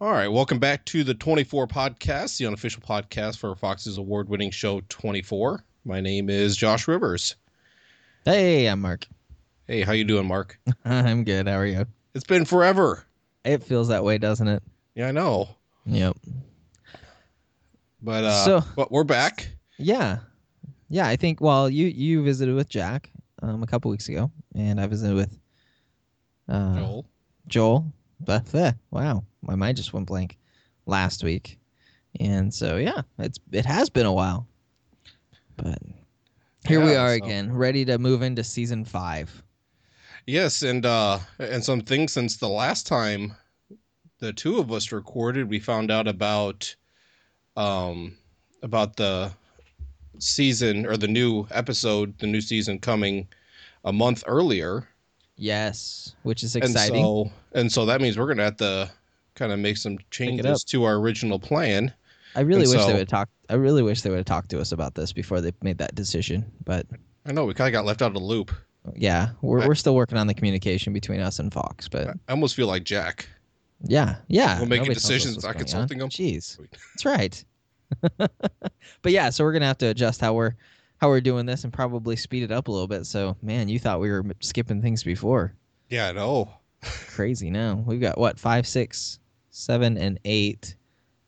All right, welcome back to the 24 podcast, the unofficial podcast for Fox's award-winning show 24. My name is Josh Rivers. Hey, I'm Mark. Hey, how you doing, Mark? I'm good. How are you? It's been forever. It feels that way, doesn't it? Yeah, I know. Yep. But uh So- but we're back. Yeah. Yeah, I think well, you you visited with Jack um a couple weeks ago and I visited with uh Joel. Joel. But eh, wow, my mind just went blank last week. And so yeah, it's it has been a while. But here we are so- again, ready to move into season 5. Yes, and uh and some things since the last time the two of us recorded, we found out about um about the season or the new episode, the new season coming a month earlier. Yes, which is exciting. And so, and so that means we're gonna have to kind of make some changes to our original plan. I really and wish so- they would have talked I really wish they would have talked to us about this before they made that decision, but I know we kind of got left out of the loop. Yeah, we're I- we're still working on the communication between us and Fox, but I almost feel like Jack. yeah, yeah. We're making nobody tells us decisions, not going on. consulting 'em. Jeez, that's right. but yeah, so we're gonna have to adjust how we're how we're doing this and probably speed it up a little bit. So man, you thought we were skipping things before? Yeah, I know. Crazy. Now we've got what five, six, seven, and eight,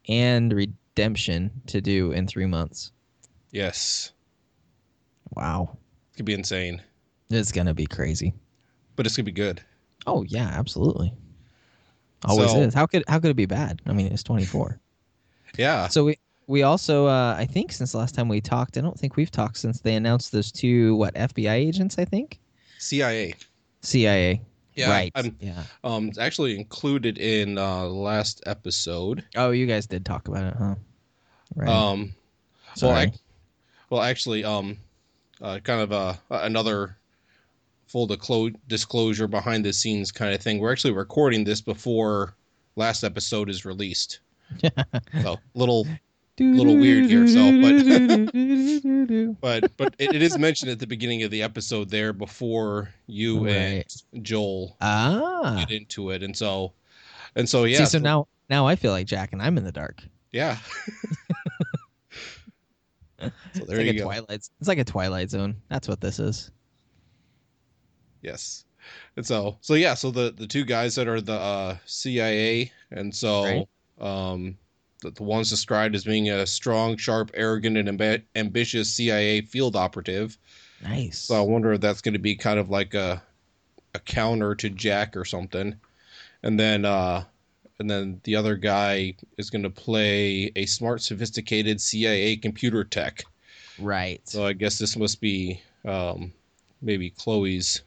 and redemption to do in three months. Yes, Wow, it could be insane, it's gonna be crazy. but it's gonna be good. Oh yeah, absolutely. Always So- is. How could how could it be bad? I mean, it's twenty four. Yeah, So we we also uh, I think since the last time we talked, I don't think we've talked since they announced those two what FBI agents. I think CIA. CIA. Yeah, right. I'm yeah. um it's actually included in uh last episode. Oh, you guys did talk about it, huh? Right. Um, well, Sorry. ac- well, actually, um, uh, kind of uh, another full disclo- disclosure behind the scenes kind of thing. We're actually recording this before last episode is released. so little, little weird here, so, but but it, it is mentioned at the beginning of the episode there before you and Joel ah. get into it, and so and so yeah, See, so now now I feel like Jack and I'm in the dark. yeah. so It's like you a go. Twilight. It's like a Twilight Zone. That's what this is. Yes. And so so yeah, so the the two guys that are the uh CIA and so Right. um the, the ones described as being a strong, sharp, arrogant and amb- ambitious CIA field operative. Nice. So I wonder if that's going to be kind of like a a counter to Jack or something. And then uh and then the other guy is going to play a smart, sophisticated CIA computer tech. right. So I guess this must be um, maybe Chloe's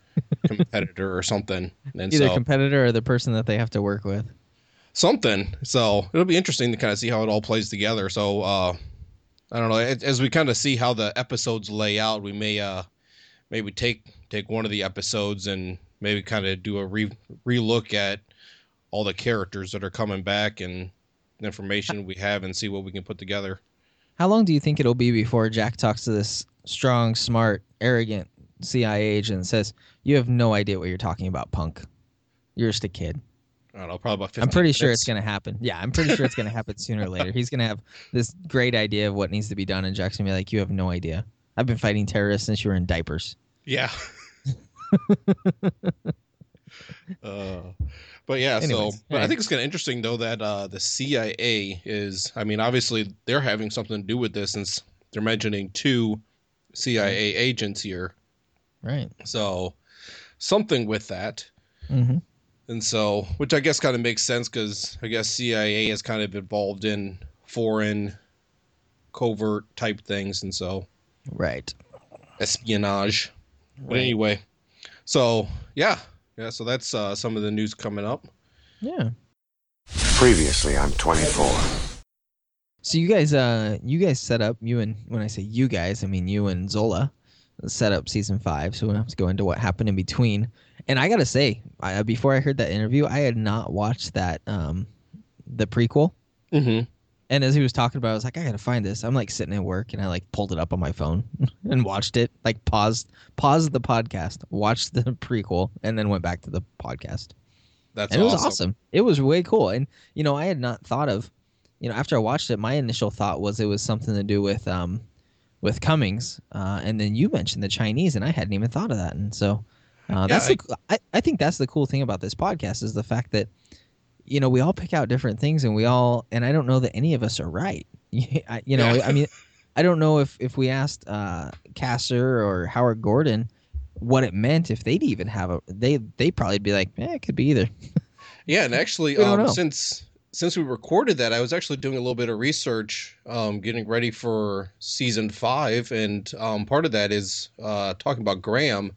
competitor or something. And Either so competitor or the person that they have to work with. Something. So it'll be interesting to kind of see how it all plays together. So uh, I don't know. As we kind of see how the episodes lay out, we may uh, maybe take take one of the episodes and maybe kind of do a re relook at all the characters that are coming back and the information we have and see what we can put together. How long do you think it'll be before Jack talks to this strong, smart, arrogant CIA agent and says, "You have no idea what you're talking about, punk. You're just a kid." I don't know, probably about 15 I'm pretty sure it's going to happen. Yeah, I'm pretty sure it's going to happen sooner or later. He's going to have this great idea of what needs to be done, and Jack's going to be like, "You have no idea. I've been fighting terrorists since you were in diapers." Yeah. uh, but yeah, Anyways, so but I think it's kind of interesting though that uh, the CIA is. I mean, obviously they're having something to do with this since they're mentioning two CIA agents here. Right. So something with that. hmm And so, which I guess kind of makes sense because I guess CIA is kind of involved in foreign covert type things, and so Right. espionage. But anyway, so yeah, yeah. So that's uh, some of the news coming up. Yeah. Previously on 24. So you guys, uh, you guys set up you and when I say you guys, I mean you and Joel set up season five. So we don't have to go into what happened in between. And I gotta say, I, before I heard that interview, I had not watched that um, the prequel. Mm-hmm. And as he was talking about, it, I was like, I gotta find this. I'm like sitting at work, and I like pulled it up on my phone and watched it. Like paused, paused the podcast, watched the prequel, and then went back to the podcast. That's and it was awesome. awesome. It was way cool. And you know, I had not thought of, you know, after I watched it, my initial thought was it was something to do with um, with Cummings. Uh, and then you mentioned the Chinese, and I hadn't even thought of that. And so, uh, that's I- the, I, I think that's the cool thing about this podcast is the fact that, you know, we all pick out different things, and we all, and I don't know that any of us are right. I- you know, Yeah. I mean, I don't know if if we asked uh, Kasser or Howard Gordon what it meant if they'd even have a they they probably be like eh, it could be either Yeah, and actually, um, since since we recorded that, I was actually doing a little bit of research, um, getting ready for season five, and um, part of that is uh, talking about Graham,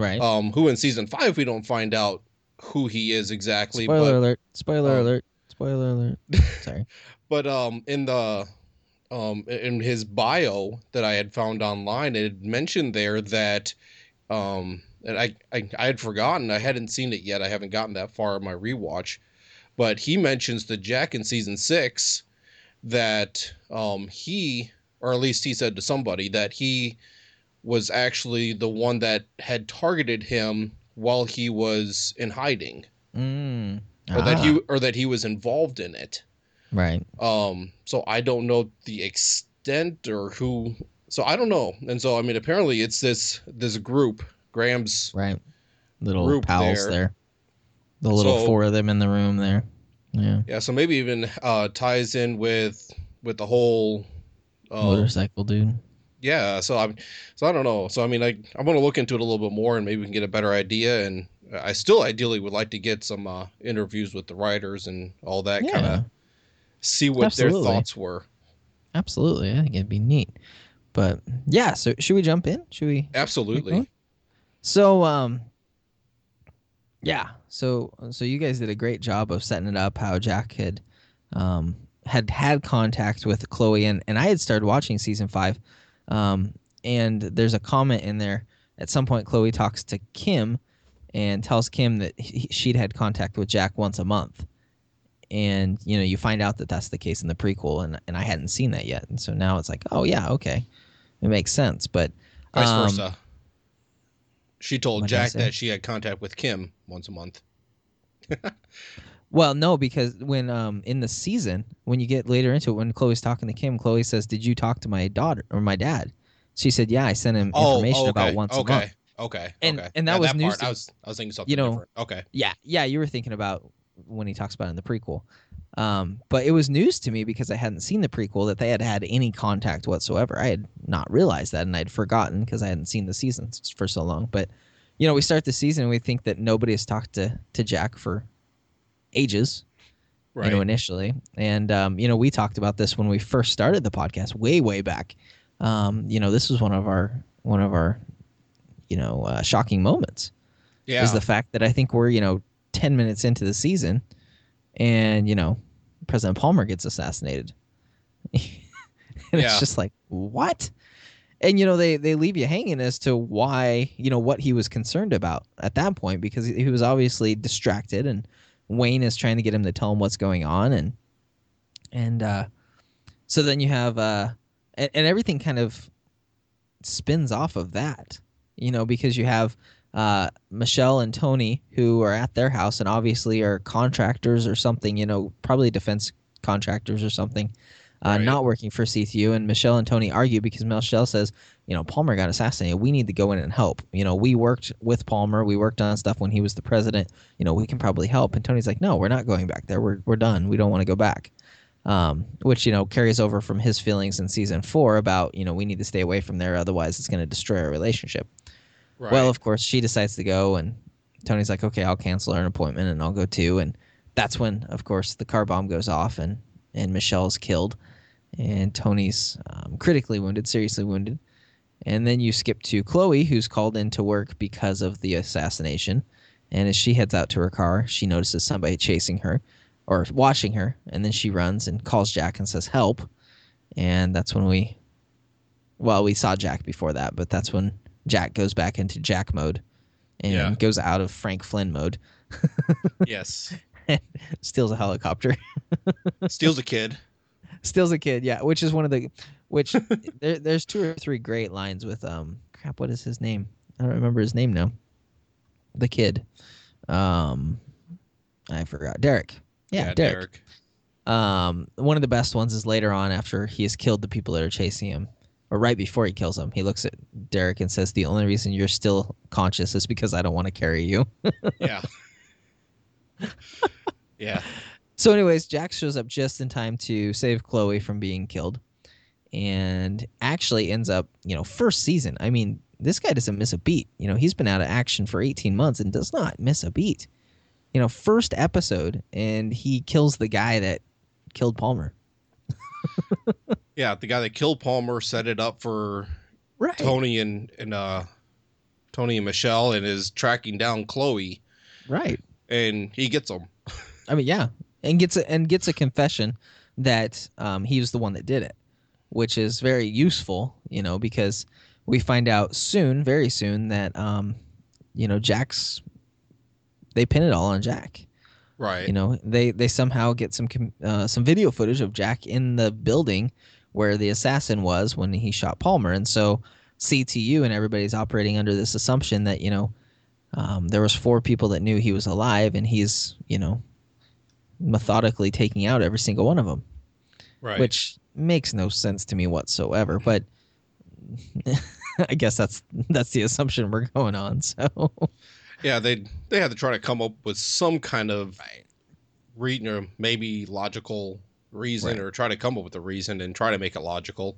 right. Um, who in season five we don't find out who he is exactly, spoiler but alert. Spoiler um, alert. Spoiler alert. Sorry. But um, in the um, in his bio that I had found online, it had mentioned there that um, and I, I I had forgotten, I hadn't seen it yet, I haven't gotten that far in my rewatch, but he mentions the Jack in season six that um, he, or at least he said to somebody that he was actually the one that had targeted him while he was in hiding, mm. or that Ah, he or that he was involved in it. right Um, so I don't know the extent or who. So I don't know. And so I mean, apparently it's this this group, Graham's. right little Group pals there. there. the little So- four of them in the room there yeah Yeah. So maybe even uh, ties in with with the whole. Um, motorcycle dude yeah. So I'm. So I don't know. So I mean, I I'm gonna look into it a little bit more and maybe we can get a better idea. And I still ideally would like to get some uh, interviews with the writers and all that kind of see what Absolutely. their thoughts were. absolutely i think it'd be neat but yeah so should we jump in should we Absolutely. So um yeah, so so you guys did a great job of setting it up how Jack had um had had contact with Chloe and and I had started watching season 5 um and there's a comment in there at some point Chloe talks to Kim and tells Kim that he, she'd had contact with Jack once a month. And you know, you find out that that's the case in the prequel and and I hadn't seen that yet. And so now it's like, "Oh yeah, okay. It makes sense." But Vice um, versa. She told Jack that she had contact with Kim once a month. Well, no, because when um in the season, when you get later into it, when Chloe's talking to Kim, Chloe says, "Did you talk to my daughter or my dad?" She said, "Yeah, I sent him information okay. about once okay. a month." Okay. And- okay. and that Yeah, was that news part. to- I was I was thinking something you know, different. Okay. Yeah, yeah, you were thinking about when he talks about in the prequel. Um, but it was news to me because I hadn't seen the prequel that they had had any contact whatsoever. I had not realized that, and I'd forgotten because I hadn't seen the seasons for so long. But you know, we start the season and we think that nobody has talked to to Jack for ages. Right. you know, initially. And um, you know, we talked about this when we first started the podcast, way, way back. Um, you know, this was one of our one of our, you know, uh, shocking moments yeah. is the fact that I think we're you know ten minutes into the season, and you know, President Palmer gets assassinated, and Yeah. it's just like what. And you know they, they leave you hanging as to why you know what he was concerned about at that point because he he was obviously distracted and Wayne is trying to get him to tell him what's going on and and uh so then you have uh and, and everything kind of spins off of that you know because you have uh Michelle and Tony who are at their house and obviously are contractors or something you know probably defense contractors or something uh, Right. not working for CTU and Michelle and Tony argue because Michelle says you know Palmer got assassinated. We need to go in and help. You know we worked with Palmer. We worked on stuff when he was the president. You know we can probably help. And Tony's like no we're not going back there. We're, we're done. We don't want to go back. Um, which you know carries over from his feelings in season four about you know we need to stay away from there otherwise it's going to destroy our relationship. Right. well of course she decides to go and Tony's like okay I'll cancel an appointment and I'll go too. And that's when of course the car bomb goes off and and Michelle's killed. And Tony's um, critically wounded seriously wounded and then you skip to Chloe, who's called into work because of the assassination. And as she heads out to her car, she notices somebody chasing her or watching her. And then she runs and calls Jack and says, Help. And that's when we, well, we saw Jack before that, but that's when Jack goes back into Jack mode and Yeah. goes out of Frank Flynn mode, yes. steals a helicopter. Steals a kid. Steals a kid, yeah, which is one of the, which there, there's two or three great lines with um crap. What is his name? I don't remember his name now. The kid, um, I forgot. Derek. Yeah, Derek. Um, one of the best ones is later on after he has killed the people that are chasing him, or right before he kills them. He looks at Derek and says, "The only reason you're still conscious is because I don't want to carry you." yeah. yeah. So, anyways, Jack shows up just in time to save Chloe from being killed, and actually ends up, you know, first season. I mean, this guy doesn't miss a beat. You know, he's been out of action for 18 months and does not miss a beat. You know, first episode, and he kills the guy that killed Palmer. yeah, the guy that killed Palmer set it up for right. Tony and and uh, Tony and Michelle, and is tracking down Chloe. Right. And he gets them. I mean, yeah, and gets a, and gets a confession that um, he was the one that did it, which is very useful, you know, because we find out soon, very soon, that um, you know Jack's. They pin it all on Jack. Right. You know, they they somehow get some uh, some video footage of Jack in the building where the assassin was when he shot Palmer, and so CTU and everybody's operating under this assumption that you know um, there was four people that knew he was alive, and he's you know methodically taking out every single one of them. Right. Which makes no sense to me whatsoever, but I guess that's that's the assumption we're going on. So yeah, they they had to try to come up with some kind of right. reason or maybe logical reason, right. or try to come up with a reason and try to make it logical.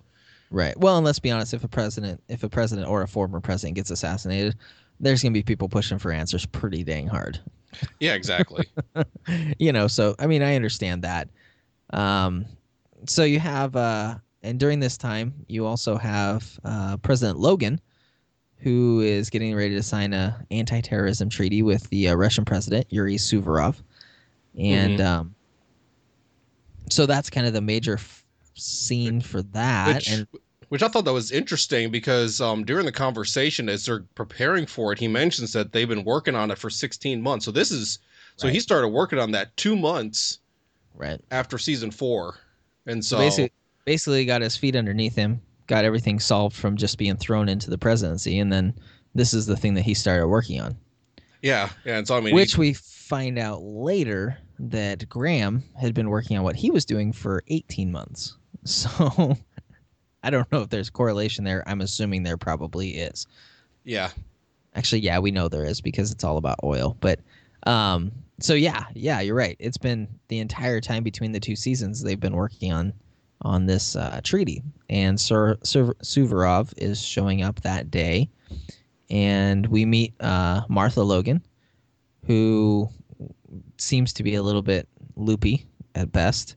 Right. Well, and let's be honest, if a president, if a president or a former president gets assassinated, there's going to be people pushing for answers pretty dang hard. Yeah, exactly. you know, so I mean, I understand that. Um, so you have uh, and during this time, you also have uh, President Logan, who is getting ready to sign a anti-terrorism treaty with the uh, Russian president Yuri Suvorov, and mm-hmm. um, so that's kind of the major f- scene for that. Which, and which I thought that was interesting because um, during the conversation, as they're preparing for it, he mentions that they've been working on it for 16 months. So this is so right. he started working on that two months right after season four, and so, so basically basically got his feet underneath him, got everything solved from just being thrown into the presidency, and then this is the thing that he started working on. Yeah, yeah, and so I mean, which he, we find out later that Graham had been working on what he was doing for 18 months. So I don't know if there's correlation there. I'm assuming there probably is. Yeah. Actually, yeah, we know there is because it's all about oil. But um so yeah, yeah, you're right. It's been the entire time between the two seasons they've been working on on this uh, treaty. And Sir, Sir Suvorov is showing up that day, and we meet uh, Martha Logan, who seems to be a little bit loopy at best.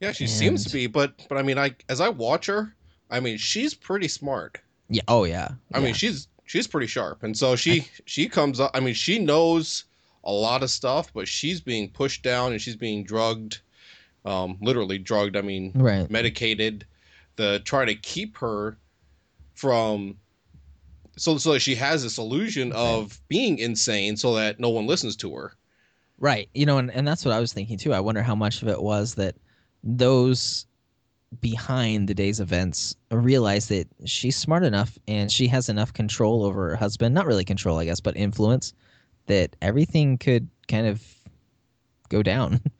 Yeah, she and... seems to be, but but I mean, I as I watch her, I mean, she's pretty smart. Yeah. Oh yeah. I yeah. mean, she's she's pretty sharp, and so she she comes up. I mean, she knows a lot of stuff, but she's being pushed down and she's being drugged um, literally drugged. I mean, right. medicated. The try to keep her from so so she has this illusion right. of being insane so that no one listens to her. Right. You know, and, and that's what I was thinking too. I wonder how much of it was that those behind the day's events realize that she's smart enough and she has enough control over her husband. Not really control, I guess, but influence that everything could kind of go down.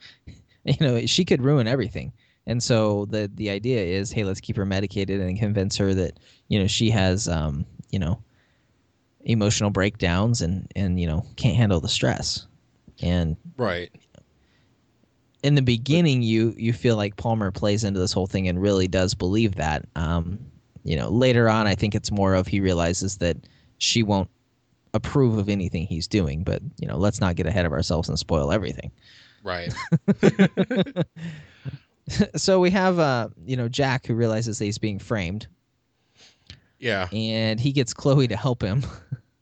You know she could ruin everything. And so the the idea is hey let's keep her medicated and convince her that you know she has um you know emotional breakdowns and and you know can't handle the stress. And right in the beginning you you feel like palmer plays into this whole thing and really does believe that um you know later on i think it's more of he realizes that she won't approve of anything he's doing but you know let's not get ahead of ourselves and spoil everything Right. so we have uh, you know, Jack who realizes that he's being framed. Yeah. And he gets Chloe to help him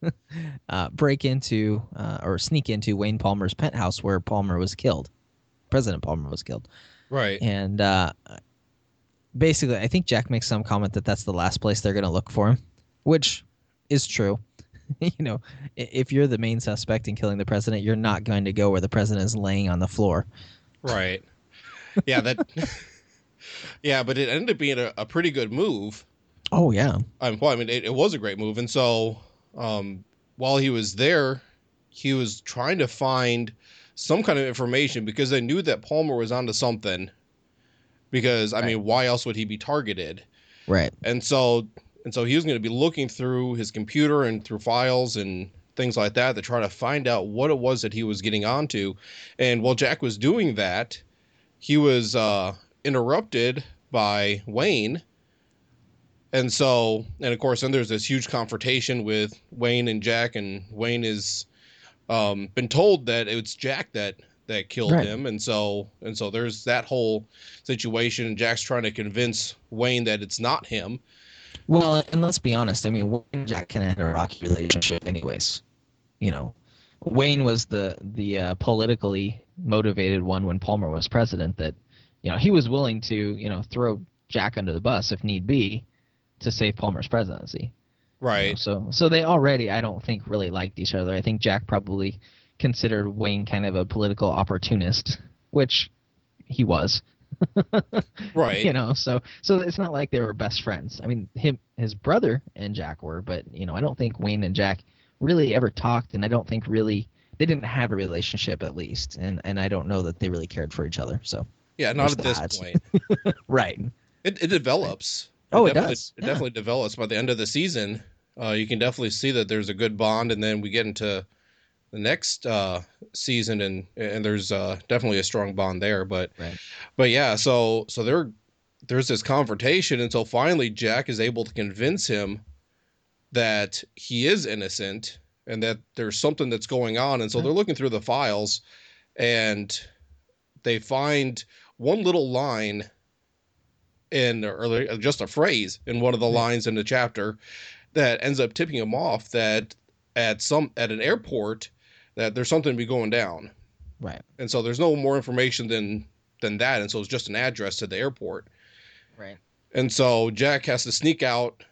uh, break into uh, or sneak into Wayne Palmer's penthouse where Palmer was killed. President Palmer was killed. Right. And uh, basically, I think Jack makes some comment that that's the last place they're going to look for him, which is true. you know, if you're the main suspect in killing the president, you're not going to go where the president is laying on the floor. Right. Yeah, that. yeah, but it ended up being a, a pretty good move. Oh yeah. Um, well, I mean, it, it was a great move, and so um, while he was there, he was trying to find some kind of information because they knew that Palmer was onto something. Because I Right. mean, why else would he be targeted? Right. And so and so he was going to be looking through his computer and through files and things like that to try to find out what it was that he was getting onto. And while Jack was doing that, he was uh, interrupted by Wayne. And so, and of course, then there's this huge confrontation with Wayne and Jack, and Wayne is um, been told that it's Jack that that killed Right. him, and so and so there's that whole situation. Jack's trying to convince Wayne that it's not him. Well, and let's be honest. I mean, Wayne and Jack kind of had a rocky relationship, anyways. You know, Wayne was the the uh, politically motivated one when Palmer was president. That you know he was willing to you know throw Jack under the bus if need be to save Palmer's presidency. You know. Right. So so they already I don't think really liked each other. I think Jack probably considered Wayne kind of a political opportunist, which he was. Right. You know, so so it's not like they were best friends. I mean, him his brother and Jack were, but you know, I don't think Wayne and Jack really ever talked, and I don't think really they didn't have a relationship at least, and and I don't know that they really cared for each other. So Yeah, not at this point. right, It, it develops. Oh, it definitely, does. It Yeah. definitely develops. By the end of the season, uh, you can definitely see that there's a good bond, and then we get into the next uh, season, and and there's uh, definitely a strong bond there. But Right. but yeah, so so there there's this confrontation until finally Jack is able to convince him that he is innocent and that there's something that's going on, and so Right. they're looking through the files, and they find one little line in or just a phrase in one of the lines in the chapter that ends up tipping him off that at some at an airport that there's something to be going down. Right, and so there's no more information than than that. And so it's just an address to the airport. Right, and so jack has to sneak out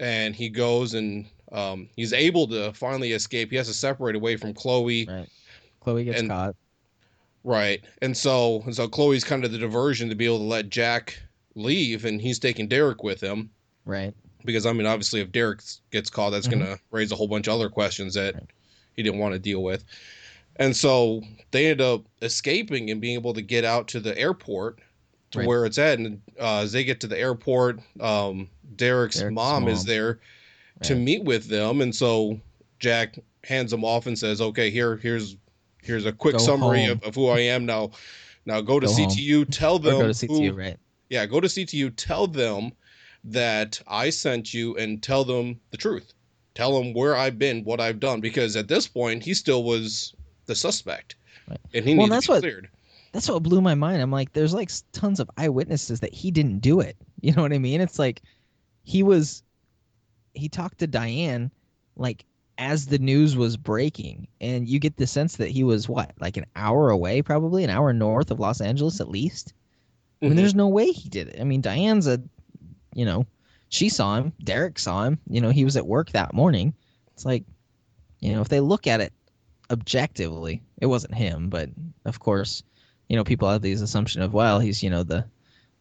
and he goes and um, he's able to finally escape. He has to separate away from chloe. Right. Chloe gets And- caught. Right. And so and so Chloe's kind of the diversion to be able to let Jack leave and he's taking Derek with him. Right, because I mean obviously if Derek gets caught that's Mhm. going to raise a whole bunch of other questions that Right. he didn't want to deal with. And so they end up escaping and being able to get out to the airport to Right. where it's at and uh, as they get to the airport um, Derek's, Derek's mom, is mom. there to meet with them and so Jack hands them off and says okay here here's here's a quick Go summary of, of who I am now now go to Go home. CTU tell or them go to CTU. who, right, yeah go to CTU tell them that I sent you and tell them the truth tell them where I've been what I've done because at this point he still was the suspect Right. and he Well, needs that's to be what- cleared that's what blew my mind. I'm like, there's like tons of eyewitnesses that he didn't do it. You know what I mean? It's like he was he talked to Diane like as the news was breaking and you get the sense that he was what like an hour away probably an hour north of los angeles at least i mean Mhm. there's no way he did it i mean diane's a you know she saw him derek saw him you know he was at work that morning. It's like you know if they look at it objectively it wasn't him but of course you know people have these assumption of well he's you know the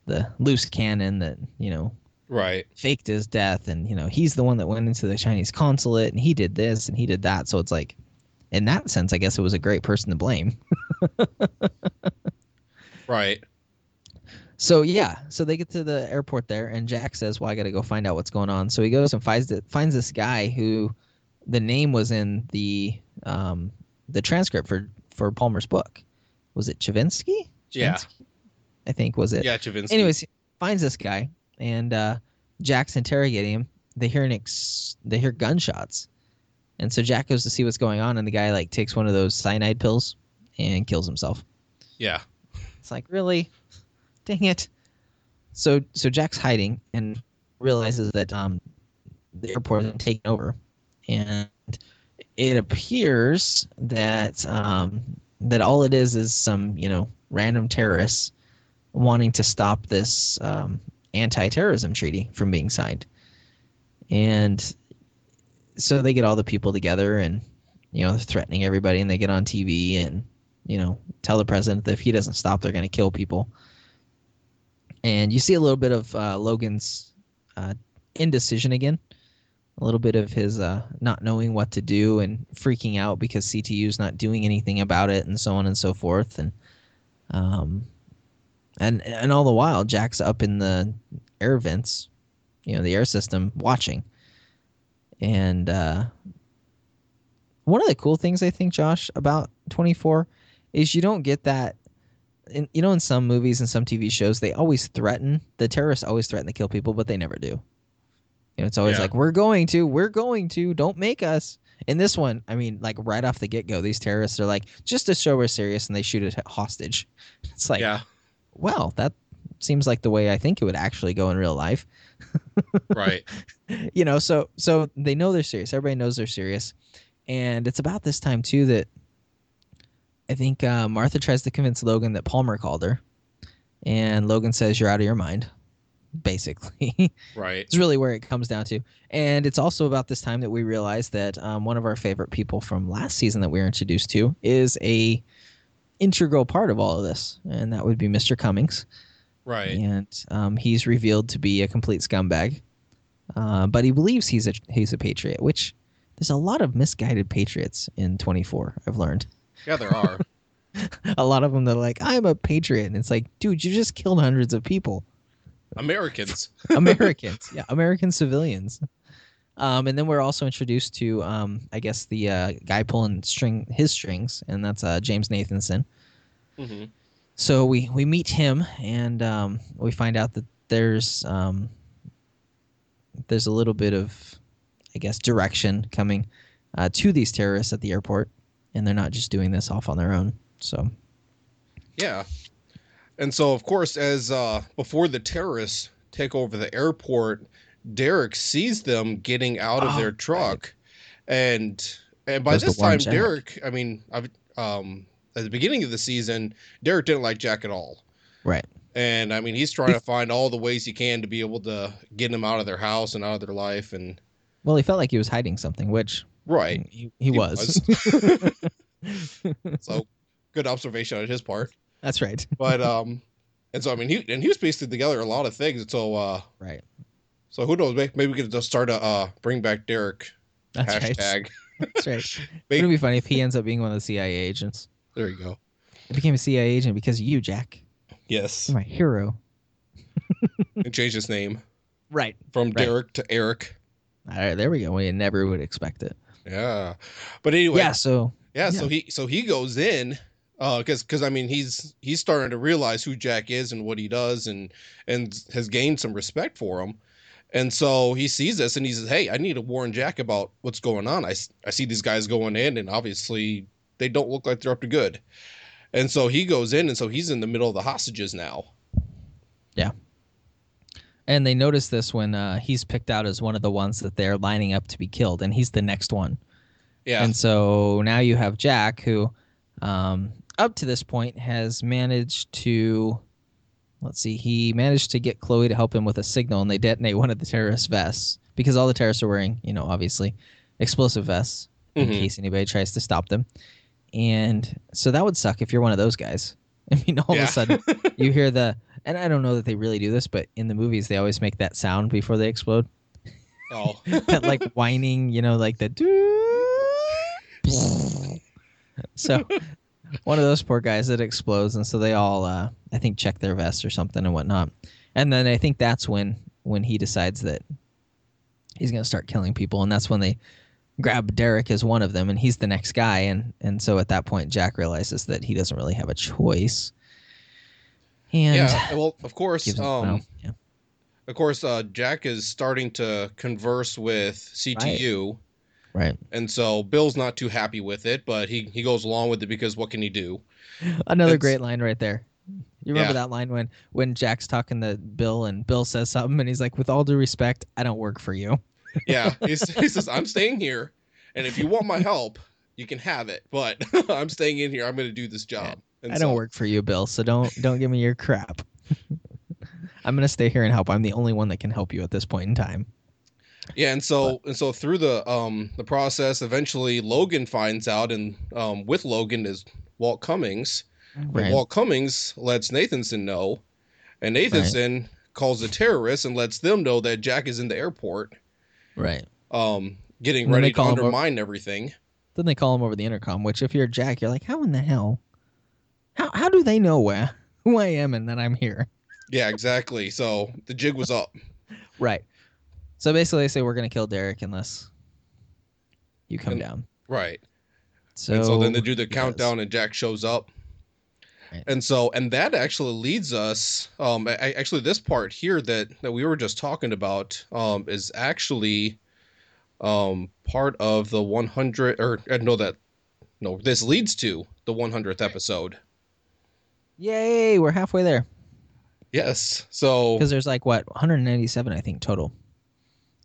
the loose cannon that you know right. faked his death and you know he's the one that went into the chinese consulate and he did this and he did that. So it's like in that sense i guess it was a great person to blame. Right so yeah so they get to the airport there and jack says well i gotta go find out what's going on. So he goes and finds it finds this guy who the name was in the um the transcript for for palmer's book. Was it chavinsky? Yeah. I think was it. Yeah Chavinsky. Anyways finds this guy and uh jack's interrogating him. They hear an ex- they hear gunshots. And so jack goes to see what's going on and the guy like takes one of those cyanide pills and kills himself. Yeah. It's like really dang it. So so jack's hiding and realizes that um the airport has been taken over. And it appears that um that all it is is some you know random terrorists wanting to stop this um, anti-terrorism treaty from being signed. And so they get all the people together and you know they're threatening everybody and they get on tv and you know tell the president that if he doesn't stop they're going to kill people and you see a little bit of uh, logan's uh, indecision again a little bit of his uh, not knowing what to do and freaking out because CTU's not doing anything about it, and so on and so forth, and um, and and all the while Jack's up in the air vents, you know, the air system watching, and uh, one of the cool things I think, Josh, about 24 is you don't get that. In, you know, in some movies and some TV shows, they always threaten the terrorists always threaten to kill people, but they never do. You know, it's always Yeah. like, "We're going to, we're going to, don't make us." In this one, I mean, like right off the get go, these terrorists are like, just to show we're serious, and they shoot a hostage. It's like, yeah, well, that seems like the way I think it would actually go in real life right. you know so so they know they're serious everybody knows they're serious and it's about this time too that i think uh, martha tries to convince logan that palmer called her and logan says you're out of your mind basically Right. it's really where it comes down to and it's also about this time that we realize that um, one of our favorite people from last season that we were introduced to is a integral part of all of this and that would be mr cummings Right. and um, he's revealed to be a complete scumbag. Uh, but he believes he's a he's a patriot, which there's a lot of misguided patriots in 24. I've learned Yeah, there are. a lot of them that are like, "I'm a patriot," and it's like, dude, you just killed hundreds of people, Americans. Americans, yeah, American civilians. Um, and then we're also introduced to, um, I guess, the uh, guy pulling string his strings, and that's uh, James Nathanson. hmm so we we meet him and um, we find out that there's um, there's a little bit of I guess direction coming uh, to these terrorists at the airport, and they're not just doing this off on their own. So Yeah. And so, of course, as uh, before the terrorists take over the airport, Derek sees them getting out of Oh, their right. truck, and and by this time, Jack. Derek. I mean, I've, um, at the beginning of the season, Derek didn't like Jack at all, right, and I mean, he's trying to find all the ways he can to be able to get them out of their house and out of their life, and well, he felt like he was hiding something, which right. he, he, was. so, good observation on his part. That's right. But um, and so I mean, he and he was piecing together a lot of things. So uh, Right. So who knows? Maybe, maybe we could just start a uh, bring back Derek That's right. hashtag. That's right. Maybe- It'd be funny if he ends up being one of the CIA agents. There you go. I became a CIA agent because of you, Jack. Yes, You're my hero. and change his name Right. from Right. Derek to Eric. All right, there we go. We never would expect it. Yeah, but anyway, yeah. So yeah. So he so he goes in, uh, because because I mean he's he's starting to realize who Jack is and what he does and and has gained some respect for him. And so he sees this and he says, "Hey, I need to warn Jack about what's going on. I, I see these guys going in, and obviously they don't look like they're up to good." And so he goes in, and so he's in the middle of the hostages now. And they notice this when uh, he's picked out as one of the ones that they're lining up to be killed, and he's the next one. Yeah, And so now you have Jack, who, um, up to this point, has managed to, let's see, he managed to get Chloe to help him with a signal, and they detonate one of the terrorist vests because all the terrorists are wearing, you know, obviously, explosive vests in Mhm. case anybody tries to stop them. And so that would suck if you're one of those guys. I mean, all Yeah. of a sudden you hear the, and I don't know that they really do this, but in the movies they always make that sound before they explode. oh, that like whining, you know, like the doo. so one of those poor guys that explodes, and so they all, uh, I think, check their vests or something and whatnot, and then I think that's when when he decides that he's gonna start killing people, and that's when they grab Derek as one of them, and he's the next guy, and and so at that point Jack realizes that he doesn't really have a choice, and yeah. Well, of course, um, yeah. of course, uh, Jack is starting to converse with CTU, right. and so Bill's not too happy with it, but he he goes along with it because what can he do? Another That's- great line right there. You remember Yeah. that line when when Jack's talking to Bill and Bill says something and he's like, "With all due respect, I don't work for you." Yeah, he says, "I'm staying here, and if you want my help, you can have it, but I'm staying in here. I'm going to do this job." And I don't so- work for you, Bill. So don't don't give me your crap. I'm gonna stay here and help. I'm the only one that can help you at this point in time. Yeah, and so and so through the um the process, eventually Logan finds out, and um with Logan is Walt Cummings. And Right. Walt Cummings lets Nathanson know, and Nathanson calls the terrorists and lets them know that Jack is in the airport. Right. um, getting ready to call him over- undermine everything. Then they call him over the intercom. Which, if you're Jack, you're like, how in the hell? How how do they know where who I am and that I'm here? Yeah, exactly. So the jig was up. Right. So basically, they say we're gonna kill Derek unless you come And- down. Right. So, and so then they do the he does. countdown and Jack shows up. Right. And so and that actually leads us um I, actually this part here that that we were just talking about um is actually um part of the 100 or uh, no that no this leads to the 100th episode. Yay! We're halfway there Yes. So because there's like what 197, I think, total.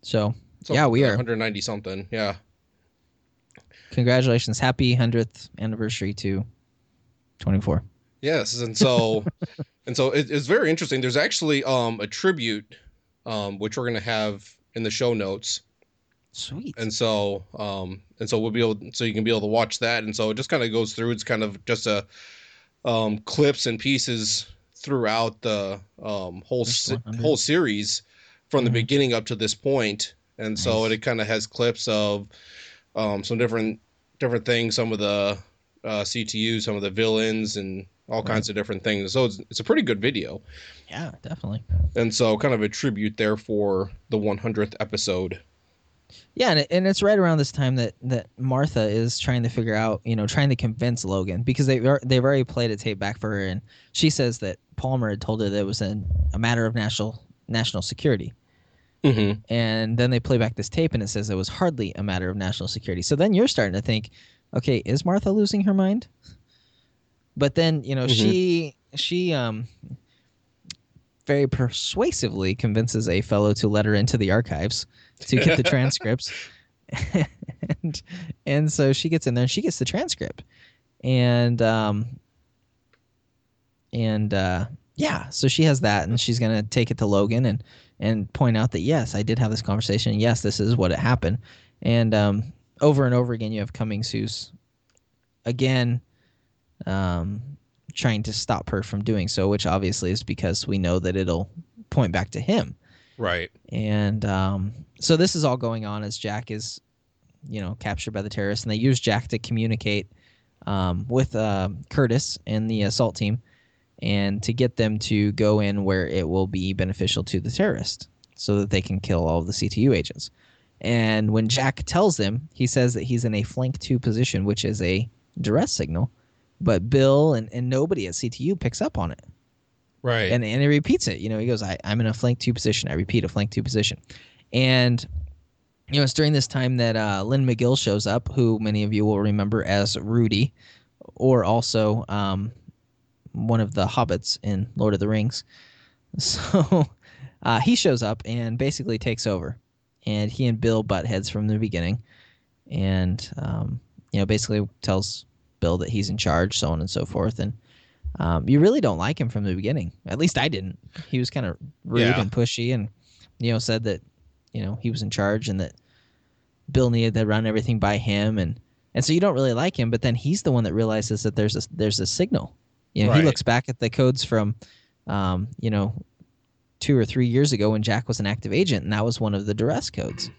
So yeah, we are. 190 something. Yeah. congratulations, happy 100th anniversary to 24. Yes, and so and so it, it's very interesting. There's actually um a tribute um which we're gonna have in the show notes, Sweet. and so um and so we'll be able so you can be able to watch that, and so it just kind of goes through. It's kind of just a um clips and pieces throughout the um whole se- whole series from the Mhm. beginning up to this point, and so Nice. it kind of has clips of um some different different things, some of the uh, CTU, some of the villains, and all Right. kinds of different things. So it's, it's a pretty good video. yeah, definitely. And so, kind of a tribute there for the 100th episode. Yeah, and, it, and it's right around this time that that Martha is trying to figure out, you know, trying to convince Logan because they they've already played a tape back for her, and she says that Palmer had told her that it was an, a matter of national national security, Mm-hmm. and then they play back this tape, and it says it was hardly a matter of national security. So then you're starting to think, okay, is Martha losing her mind? But then you know Mhm. she she um very persuasively convinces a fellow to let her into the archives to get the transcripts. and and so she gets in there and she gets the transcript. And um and uh yeah, so she has that and she's going to take it to Logan and and point out that yes, I did have this conversation. Yes, this is what it happened. And um over and over again you have Cummings who's again um trying to stop her from doing so, which obviously is because we know that it'll point back to him Right. and um, so this is all going on as Jack is, you know, captured by the terrorists, and they use Jack to communicate um, with uh, Curtis and the assault team, and to get them to go in where it will be beneficial to the terrorist, so that they can kill all of the CTU agents. And when Jack tells them, he says that he's in a flank two position, which is a duress signal, but Bill and, and nobody at CTU picks up on it Right. and and he repeats it. You know, he goes, I, "I'm in a flank two position." I repeat, a flank two position, and you know, it's during this time that uh, Lynn McGill shows up, who many of you will remember as Rudy, or also um, one of the hobbits in Lord of the Rings. So uh, he shows up and basically takes over, and he and Bill butt heads from the beginning, and um, you know, basically tells Bill that he's in charge, so on and so forth, and um, you really don't like him from the beginning. At least I didn't. He was kind of rude Yeah. and pushy, and you know said that you know he was in charge and that Bill needed to run everything by him, and and so you don't really like him. But then he's the one that realizes that there's a there's a signal. You know, Right. he looks back at the codes from, um, you know, two or three years ago when Jack was an active agent, and that was one of the duress codes.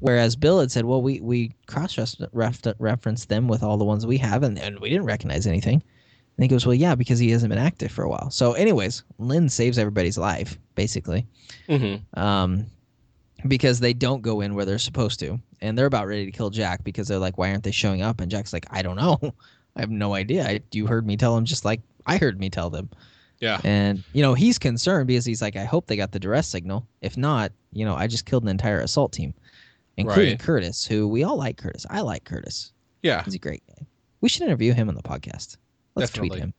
Whereas Bill had said, "Well, we we cross referenced them with all the ones we have, and, and we didn't recognize anything." And he goes, "Well, yeah, because he hasn't been active for a while." So, anyways, Lynn saves everybody's life basically, mm-hmm. um, because they don't go in where they're supposed to, and they're about ready to kill Jack because they're like, "Why aren't they showing up?" And Jack's like, "I don't know. I have no idea. I, you heard me tell them just like I heard me tell them." Yeah. And you know he's concerned because he's like, "I hope they got the duress signal. If not, you know, I just killed an entire assault team, including Right. Curtis, who we all like. Curtis, I like Curtis. Yeah. He's a great guy. We should interview him on the podcast. Let's tweet Definitely. him.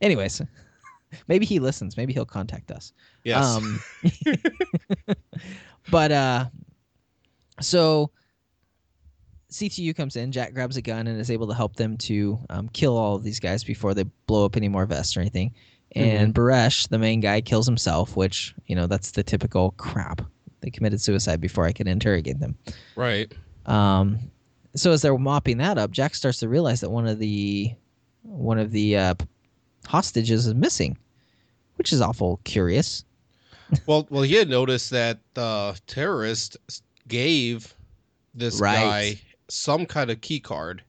Anyways, maybe he listens. Maybe he'll contact us. Yes. Um, but uh, so CTU comes in. Jack grabs a gun and is able to help them to um, kill all of these guys before they blow up any more vests or anything. And Beresch, the main guy, kills himself, which you know that's the typical crap. They committed suicide before I could interrogate them. right. Um, so as they're mopping that up, Jack starts to realize that one of the one of the uh, hostages is missing, which is awful curious. Well, well, he had noticed that the terrorist gave this Right. guy some kind of key card.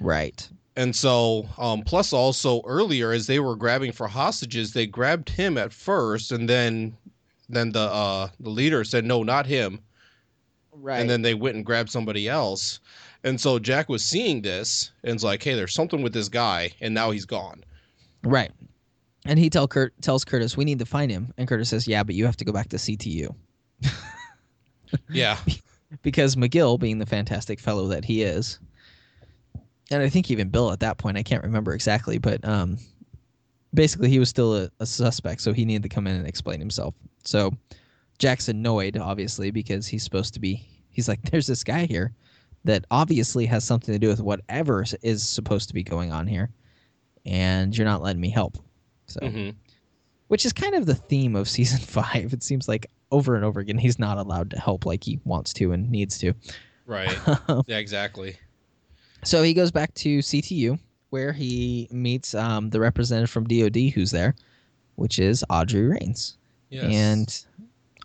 Right. And so, um, plus also earlier, as they were grabbing for hostages, they grabbed him at first, and then, then the uh, the leader said, "No, not him." Right. And then they went and grabbed somebody else. And so Jack was seeing this, and it's like, "Hey, there's something with this guy," and now he's gone. right. And he tell Kurt tells Curtis, "We need to find him." And Curtis says, "Yeah, but you have to go back to CTU." Yeah, because McGill, being the fantastic fellow that he is, and I think even Bill at that point, I can't remember exactly, but um, basically he was still a, a suspect, so he needed to come in and explain himself. So Jack's annoyed, obviously, because he's supposed to be. He's like, "There's this guy here that obviously has something to do with whatever is supposed to be going on here, and you're not letting me help." So hmm which is kind of the theme of season five. It seems like over and over again he's not allowed to help like he wants to and needs to. right. Yeah, exactly. so he goes back to CTU where he meets um, the representative from DoD who's there, which is Audrey Raines. Yes. And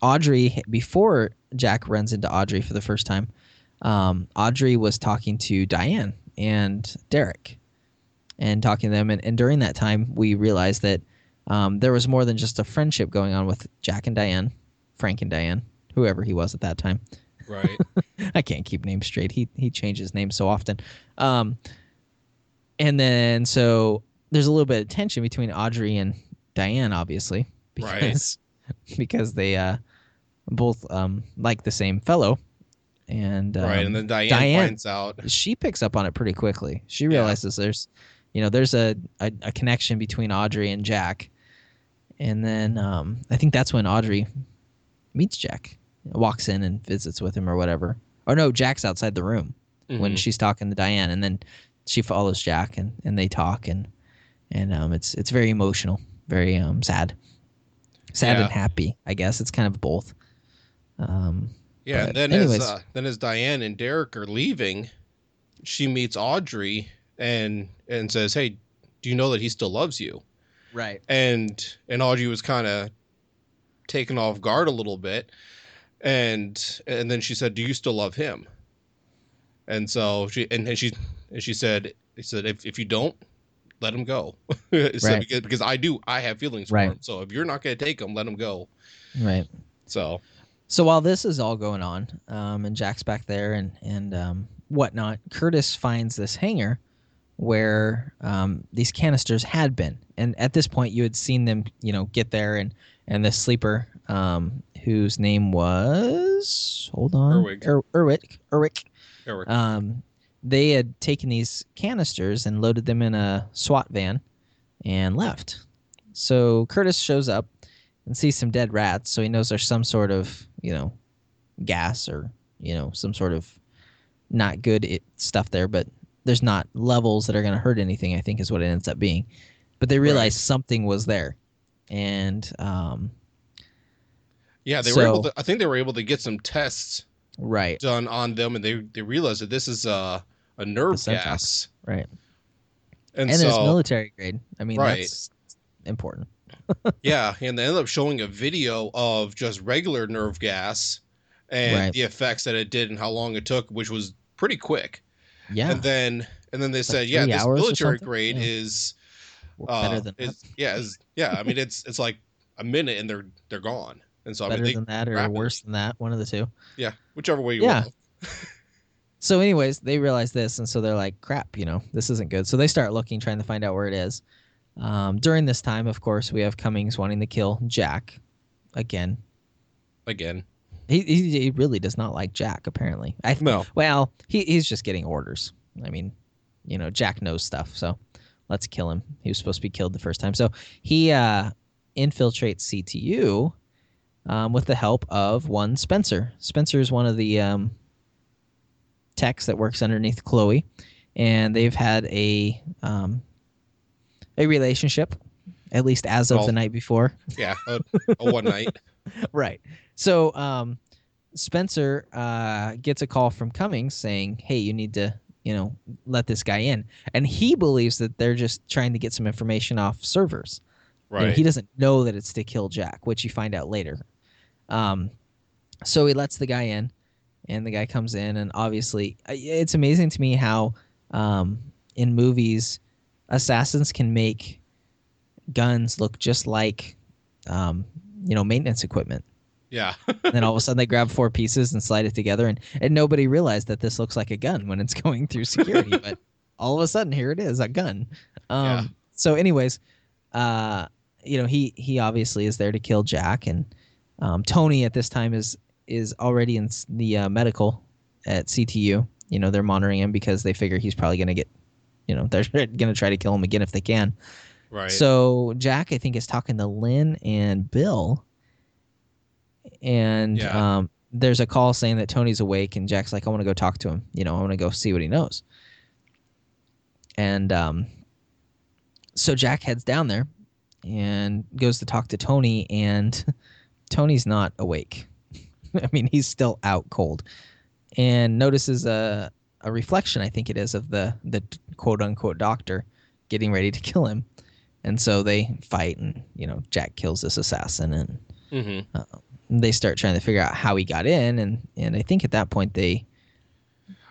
Audrey, before Jack runs into Audrey for the first time, um, Audrey was talking to Diane and Derek and talking to them. And, and during that time, we realized that um, there was more than just a friendship going on with Jack and Diane, Frank and Diane, whoever he was at that time. right. I can't keep names straight. He he changes names so often. Um, and then so there's a little bit of tension between Audrey and Diane, obviously, Right. because because they uh both um like the same fellow, and um, right. And then Diane, Diane- finds out. she picks up on it pretty quickly. She Yeah. realizes there's, you know, there's a, a, a connection between Audrey and Jack, and then um, I think that's when Audrey meets Jack, walks in and visits with him or whatever. Or no, Jack's outside the room when Mhm. she's talking to Diane, and then she follows Jack and, and they talk and and um, it's it's very emotional, very um, sad, sad Yeah. and happy. I guess it's kind of both. Um, Yeah, and then anyways. as uh, then as Diane and Derek are leaving, she meets Audrey and and says, "Hey, do you know that he still loves you?" right. And and Audrey was kind of taken off guard a little bit, and and then she said, "Do you still love him?" And so she and, and she and she said, "He said if if you don't." Let him go. Said, Right. because, because I do. I have feelings Right. for him. So if you're not going to take him, let him go. Right. So So while this is all going on, um, and Jack's back there and and um, whatnot, Curtis finds this hangar where um, these canisters had been, and at this point you had seen them, you know, get there, and and the sleeper, um, whose name was hold on, Erwig. Er, Erwick, Erwick, Eric, um, they had taken these canisters and loaded them in a SWAT van and left. So Curtis shows up and sees some dead rats, so he knows there's some sort of, you know, gas or, you know, some sort of not good it, stuff there, but there's not levels that are going to hurt anything, I think is what it ends up being. But they realize something was there. And um, yeah, they were able to. I think they were able to get some tests right, done on them, and they they realized that this is a a nerve gas, right. and, And, so it's military grade. I mean, Right. that's important. yeah, and they ended up showing a video of just regular nerve gas and Right. the effects that it did and how long it took, which was pretty quick. Yeah. And then and then they said, yeah, this military grade Yeah. is better uh, than is, yeah, is, yeah. I mean, it's it's like a minute and they're they're gone. And so I better mean, than that or rapidly. worse than that, one of the two. yeah, whichever way you Yeah. want. So, anyways, they realize this, and so they're like, "Crap, you know, this isn't good." So they start looking, trying to find out where it is. Um, during this time, of course, we have Cummings wanting to kill Jack again. Again, He, he he really does not like Jack. Apparently, I no, well, he he's just getting orders. I mean, you know, Jack knows stuff, so let's kill him. He was supposed to be killed the first time, so he uh, infiltrates CTU um, with the help of one Spencer. Spencer is one of the um, techs that works underneath Chloe, and they've had a um, a relationship, at least as of Well- the night before. yeah, a, a one night. right. So um, Spencer uh, gets a call from Cummings saying, "Hey, you need to, you know, let this guy in," and he believes that they're just trying to get some information off servers. You know, Right. he doesn't know that it's to kill Jack, which you find out later. Um, so he lets the guy in, and the guy comes in, and obviously, it's amazing to me how um, in movies assassins can make guns look just like um, you know maintenance equipment. Yeah. and then all of a sudden they grab four pieces and slide it together and, and nobody realized that this looks like a gun when it's going through security but all of a sudden here it is a gun um, Yeah. so anyways uh, you know he he obviously is there to kill jack and um, tony at this time is is already in the uh, medical at ctu you know they're monitoring him because they figure he's probably going to get you know they're going to try to kill him again if they can right. so Jack, I think, is talking to Lynn and Bill, and Yeah. um, there's a call saying that Tony's awake, and Jack's like, "I want to go talk to him. You know, I want to go see what he knows." And um, so Jack heads down there and goes to talk to Tony, and Tony's not awake. I mean, he's still out cold, and notices a a reflection, I think it is, of the the quote unquote doctor getting ready to kill him. And so they fight, and you know Jack kills this assassin, and hmm they start trying to figure out how he got in, and and I think at that point they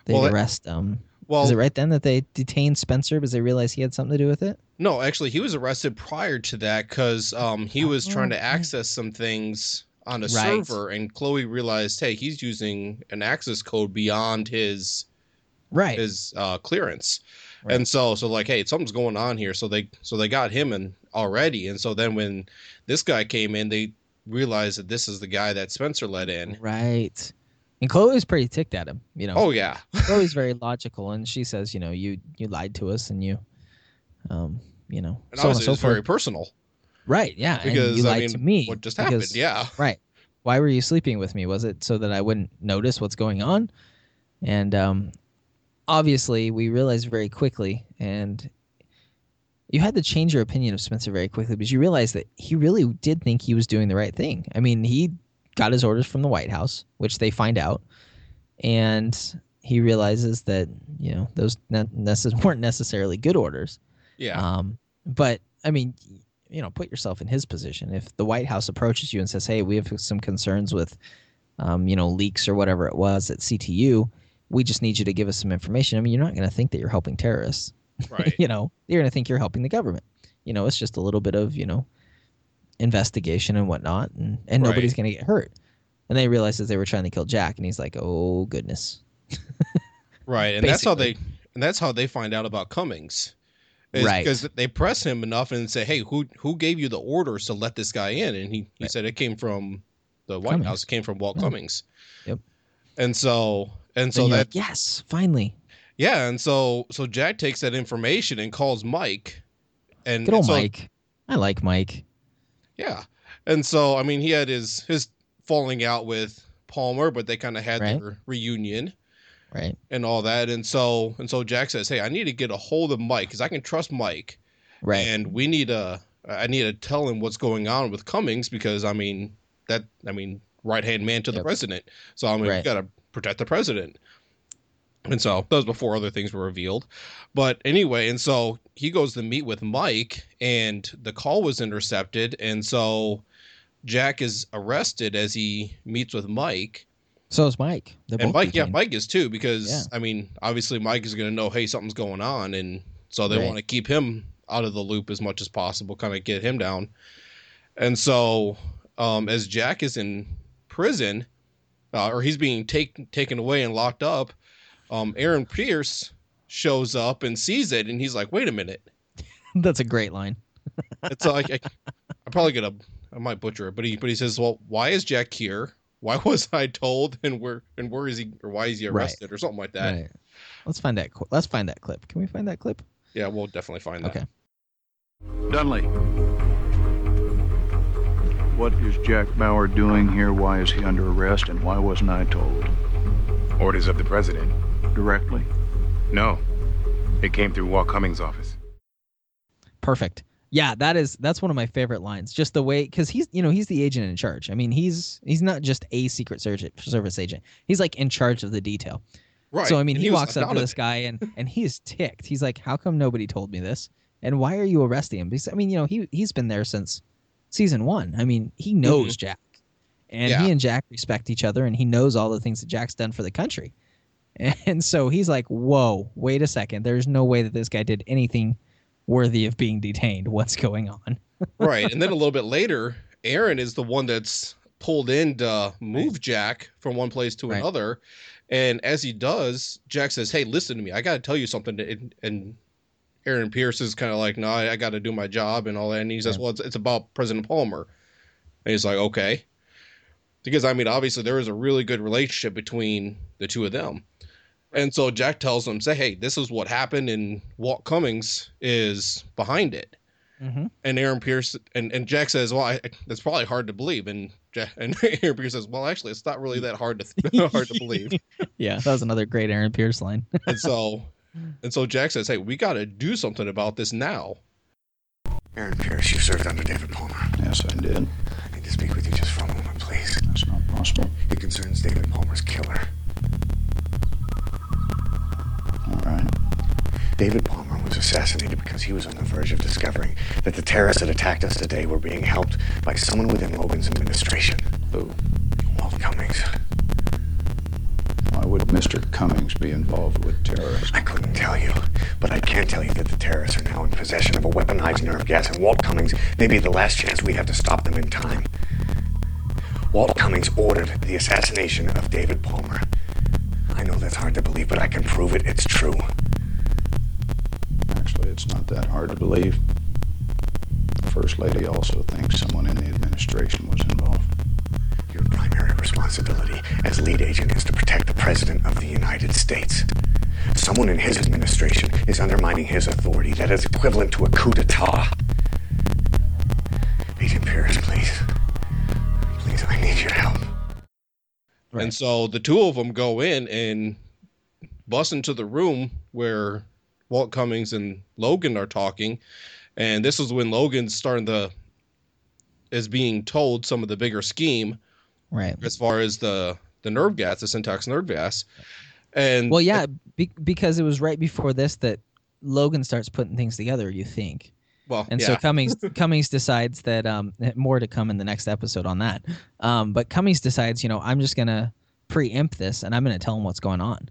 they Well, arrest him. Well, Is it right then that they detained Spencer because they realized he had something to do with it? no, actually, he was arrested prior to that because um, he was trying to Oh, access some things on a Right. server, and Chloe realized, hey, he's using an access code beyond his Right. his uh, clearance, Right. and so so like, hey, something's going on here. So they so they got him in already, and so then when this guy came in, they realized that this is the guy that Spencer let in. Right. And Chloe's pretty ticked at him. You know, Oh yeah, Chloe's very logical, and she says, you know, you you lied to us, and you, um, you know, and so on and so it's very personal Right. Yeah. because you I lied mean, to me. what just because- happened? Yeah, Right. Why were you sleeping with me? Was it so that I wouldn't notice what's going on? And um, obviously, we realized very quickly, and you had to change your opinion of Spencer very quickly because you realized that he really did think he was doing the right thing. I mean, he got his orders from the White House, which they find out, and he realizes that you know those ne- necess- weren't necessarily good orders. yeah, Um, but I mean, you know, put yourself in his position. If the White House approaches you and says, "Hey, we have some concerns with, um, you know, leaks or whatever it was at CTU. We just need you to give us some information." I mean, you're not going to think that you're helping terrorists. right. you know, you're going to think you're helping the government. You know, it's just a little bit of you know, investigation and whatnot, and and Right. nobody's going to get hurt. And they realized that they were trying to kill Jack, and he's like, "Oh goodness." Right, and that's how they and that's how they find out about Cummings. Right. Because they press him enough and say, "Hey, who who gave you the orders to let this guy in?" And he he Right. said it came from the White Cummings. House. It came from Walt Yeah. Cummings. Yep. And so and So so that like, yes, finally, yeah, and so so Jack takes that information and calls Mike. And good old and so, Mike. I like Mike. Yeah. And so I mean he had his his falling out with Palmer, but they kind of had Right. their reunion. Right. and all that. And so and so Jack says, "Hey, I need to get a hold of Mike because I can trust Mike, Right. and we need to. I need to tell him what's going on with Cummings because I mean that I mean right hand man to the Yep. president. So I mean we Right. got to protect the president." And so that was before other things were revealed. But anyway, and so he goes to meet with Mike, and the call was intercepted, and so Jack is arrested as he meets with Mike. So is Mike. They're And Mike, yeah. Mike is too, because Yeah. I mean, obviously Mike is going to know, hey, something's going on, and so they Right. want to keep him out of the loop as much as possible, kind of get him down. And so, um, as Jack is in prison, uh, or he's being taken taken away and locked up, um, Aaron Pierce shows up and sees it, and he's like, wait a minute, That's a great line. it's like I, I'm probably gonna, I might butcher it, but he but he says, well, why is Jack here? Why was I told, and where and where is he, or why is he Right. arrested, or something like that? Right. Let's find that. Let's find that clip. Can we find that clip? Yeah, we'll definitely find that. Okay. Dunley. What is Jack Bauer doing here? Why is he under arrest? And why wasn't I told? Orders of the president. Directly? No. It came through Walt Cummings' office. Perfect. Yeah, that is that's one of my favorite lines. Just the way because he's you know he's the agent in charge. I mean he's he's not just a secret service agent. He's like in charge of the detail. Right. So I mean and he, was walks up to this guy and and he's ticked. He's like, how come nobody told me this? And why are you arresting him? Because I mean you know he he's been there since season one. I mean he knows Mm-hmm. Jack, And Yeah. he and Jack respect each other, and he knows all the things that Jack's done for the country. And so he's like, "Whoa, wait a second! There's no way that this guy did anything worthy of being detained. What's going on?" right. And then a little bit later, Aaron is the one that's pulled in to move Jack from one place to Right. another. And as he does, Jack says, Hey, listen to me. I got to tell you something. And, and Aaron Pierce is kind of like, No, I, I got to do my job and all that. And he says. Well, it's, it's about President Palmer. And he's like, Okay. Because, I mean, obviously, there is a really good relationship between the two of them. And so Jack tells him, Say, hey, this is what happened, and Walt Cummings is behind it Mm-hmm. and Aaron Pierce and, and Jack says, "Well, I, that's probably hard to believe." And Jack, and Aaron Pierce says, "Well, actually, it's not really that hard to hard to believe." Yeah, that was another great Aaron Pierce line. And so, and so Jack says, "Hey, we got to do something about this now." Aaron Pierce, you served under David Palmer. Yes, I did. I need to speak with you just for a moment, please. That's not possible. It concerns David Palmer's killer. All right. David Palmer was assassinated because he was on the verge of discovering that the terrorists that attacked us today were being helped by someone within Logan's administration. Who? Walt Cummings. Why would Mr. Cummings be involved with terrorists? I couldn't tell you, but I can tell you that the terrorists are now in possession of a weaponized nerve gas, and Walt Cummings may be the last chance we have to stop them in time. Walt Cummings ordered the assassination of David Palmer. That's hard to believe, but I can prove it. It's true. Actually, it's not that hard to believe. The First Lady also thinks someone in the administration was involved. Your primary responsibility as lead agent is to protect the President of the United States. Someone in his administration is undermining his authority. That is equivalent to a coup d'etat. Agent Pierce, please. Please, I need your help. Right. And so the two of them go in and bust into the room where Walt Cummings and Logan are talking, and this is when Logan's starting to is being told some of the bigger scheme Right. as far as the the nerve gas, the Sentox nerve gas. And Well, yeah, be- because it was right before this that Logan starts putting things together. You think, well, and yeah, so Cummings Cummings decides that um more to come in the next episode on that. Um, but Cummings decides, you know, I'm just gonna preempt this and I'm gonna tell him what's going on.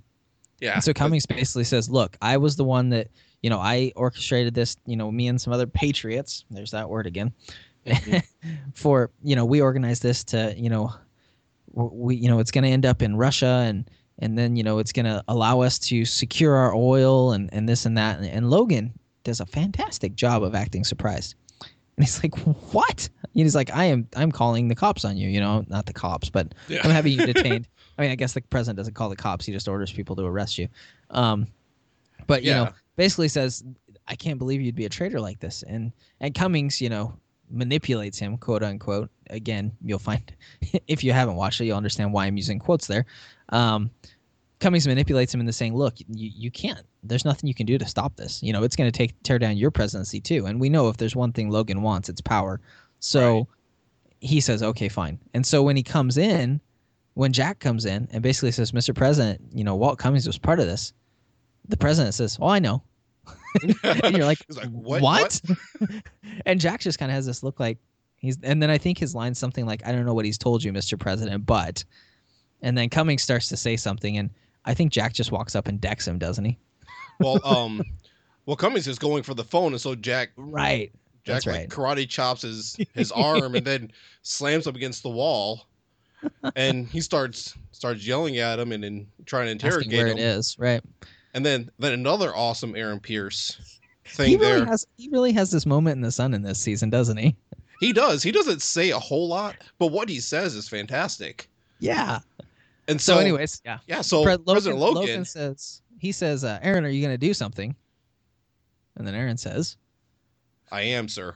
yeah. And so Cummings basically says, "Look, I was the one that, you know, I orchestrated this. You know, me and some other patriots. There's that word again. for you know, we organized this to, you know, we, you know, it's going to end up in Russia, and and then you know, it's going to allow us to secure our oil and and this and that. And, and Logan does a fantastic job of acting surprised. And he's like, "What?" And he's like, "I am. I'm calling the cops on you. You know, not the cops, but Yeah. I'm having you detained. I mean, I guess the president doesn't call the cops; he just orders people to arrest you. Um, but you Yeah. know, basically says, "I can't believe you'd be a traitor like this." And and Cummings, you know, manipulates him, quote unquote. Again, you'll find if you haven't watched it, you'll understand why I'm using quotes there. Um, Cummings manipulates him into saying, "Look, you, you can't. There's nothing you can do to stop this. You know, it's going to take tear down your presidency too. And we know if there's one thing Logan wants, it's power. So." Right. He says, "Okay, fine." And so when he comes in, when Jack comes in and basically says, "Mr. President, you know Walt Cummings was part of this," the president says, "Oh, I know." and you're like, like, "What? What?" and Jack just kind of has this look like he's, and then I think his line's something like, "I don't know what he's told you, Mr. President, but," and then Cummings starts to say something, and I think Jack just walks up and decks him, doesn't he? well, um, well, Cummings is going for the phone, and so Jack Right. Jack That's like right. karate chops his his arm and then slams up against the wall, and he starts starts yelling at him and then trying to Asking interrogate where him. it is. Right. And then then another awesome Aaron Pierce thing He really there. has. He really has this moment in the sun in this season, doesn't he? he does. He doesn't say a whole lot, but what he says is fantastic. Yeah. And so, So, anyways, yeah. yeah. So Pre- President Logan, says he says, uh, "Aaron, are you going to do something?" And then Aaron says, I am, sir.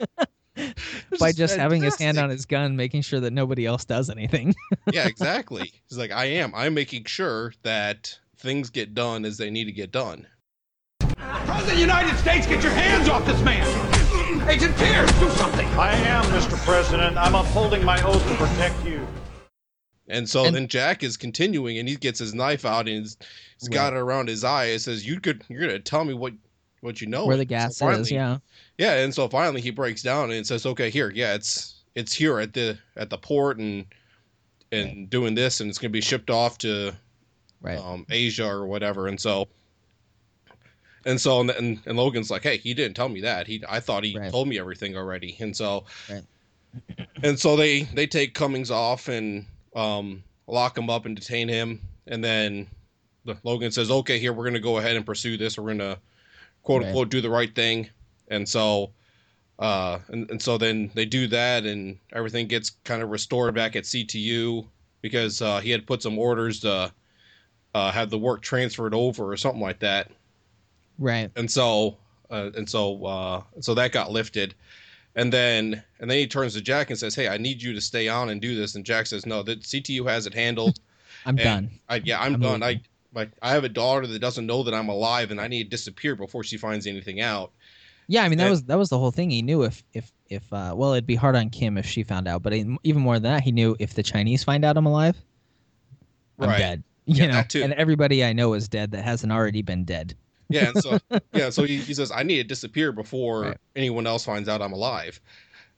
By is just having his hand on his gun, making sure that nobody else does anything. yeah, exactly. He's like, I am. I'm making sure that things get done as they need to get done. President of the United States, get your hands off this man! Agent Pierce, do something! I am, Mr. President. I'm upholding my oath to protect you. And so And- then Jack is continuing, and he gets his knife out, and he's, he's got it around his eye. It says, "You could, you're gonna tell me what, what you know." Where the gas so is, yeah. yeah. And so finally he breaks down and says, "Okay, here, yeah, it's it's here at the at the port, and and doing this, and it's going to be shipped off to Right. um, Asia or whatever. And so, and so, and, and, and Logan's like, hey, he didn't tell me that. He, I thought he Right. told me everything already. And so, Right. and so they they take Cummings off and um, lock him up and detain him, and then the, Logan says, okay, here we're going to go ahead and pursue this. We're going to quote Right. unquote do the right thing. And so. Uh, and, and so then they do that and everything gets kind of restored back at CTU because uh, he had put some orders to uh, have the work transferred over or something like that. Right. And so, uh, and so, uh, so that got lifted. And then, and then he turns to Jack and says, "Hey, I need you to stay on and do this." And Jack says, "No, the CTU has it handled. I'm done. I, yeah, I'm, I'm done. leaving. I like, I have a daughter that doesn't know that I'm alive, and I need to disappear before she finds anything out." Yeah, I mean that and- was that was the whole thing. He knew if if if uh, well, it'd be hard on Kim if she found out, but even more than that, he knew if the Chinese find out I'm alive, I'm Right. dead. You Yeah, know, and everybody I know is dead that hasn't already been dead. Yeah, and so yeah, so he, he says, "I need to disappear before Right. anyone else finds out I'm alive."